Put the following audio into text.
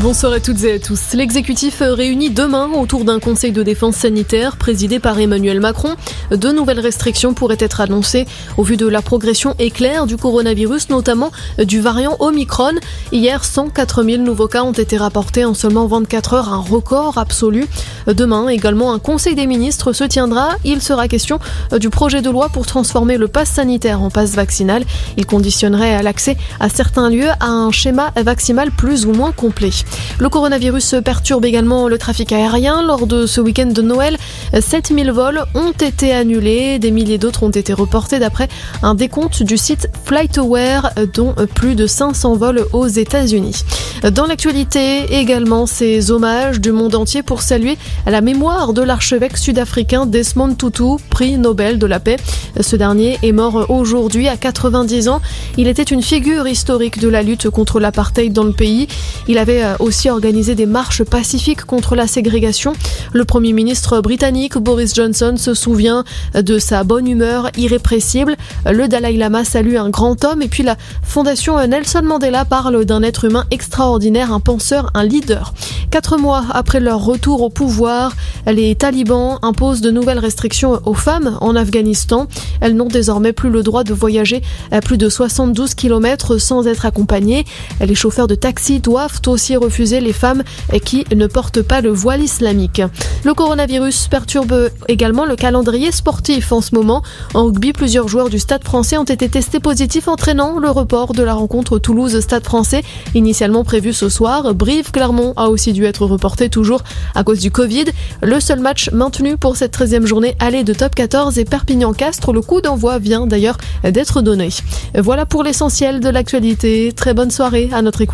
Bonsoir à toutes et à tous. L'exécutif réunit demain autour d'un conseil de défense sanitaire présidé par Emmanuel Macron. De nouvelles restrictions pourraient être annoncées au vu de la progression éclair du coronavirus, notamment du variant Omicron. Hier, 104 000 nouveaux cas ont été rapportés en seulement 24 heures, un record absolu. Demain, également, un conseil des ministres se tiendra. Il sera question du projet de loi pour transformer le pass sanitaire en passe vaccinal. Il conditionnerait l'accès à certains lieux à un schéma vaccinal plus ou moins complet. Le coronavirus perturbe également le trafic aérien. Lors de ce week-end de Noël, 7000 vols ont été annulés, des milliers d'autres ont été reportés d'après un décompte du site FlightAware, dont plus de 500 vols aux États-Unis. Dans l'actualité, également ces hommages du monde entier pour saluer la mémoire de l'archevêque sud-africain Desmond Tutu, prix Nobel de la paix. Ce dernier est mort aujourd'hui à 90 ans. Il était une figure historique de la lutte contre l'apartheid dans le pays. Avait aussi organisé des marches pacifiques contre la ségrégation. Le Premier ministre britannique Boris Johnson se souvient de sa bonne humeur irrépressible. Le Dalai Lama salue un grand homme et puis la Fondation Nelson Mandela parle d'un être humain extraordinaire, un penseur, un leader. Quatre mois après leur retour au pouvoir, les talibans imposent de nouvelles restrictions aux femmes en Afghanistan. Elles n'ont désormais plus le droit de voyager à plus de 72 km sans être accompagnées. Les chauffeurs de taxi doivent aussi les femmes qui ne portent pas le voile islamique. Le coronavirus perturbe également le calendrier sportif en ce moment. En rugby, plusieurs joueurs du Stade français ont été testés positifs entraînant le report de la rencontre Toulouse-Stade français initialement prévue ce soir. Brive-Clermont a aussi dû être reporté toujours à cause du Covid. Le seul match maintenu pour cette 13e journée allée de top 14 et Perpignan-Castres. Le coup d'envoi vient d'ailleurs d'être donné. Voilà pour l'essentiel de l'actualité. Très bonne soirée à notre écoute.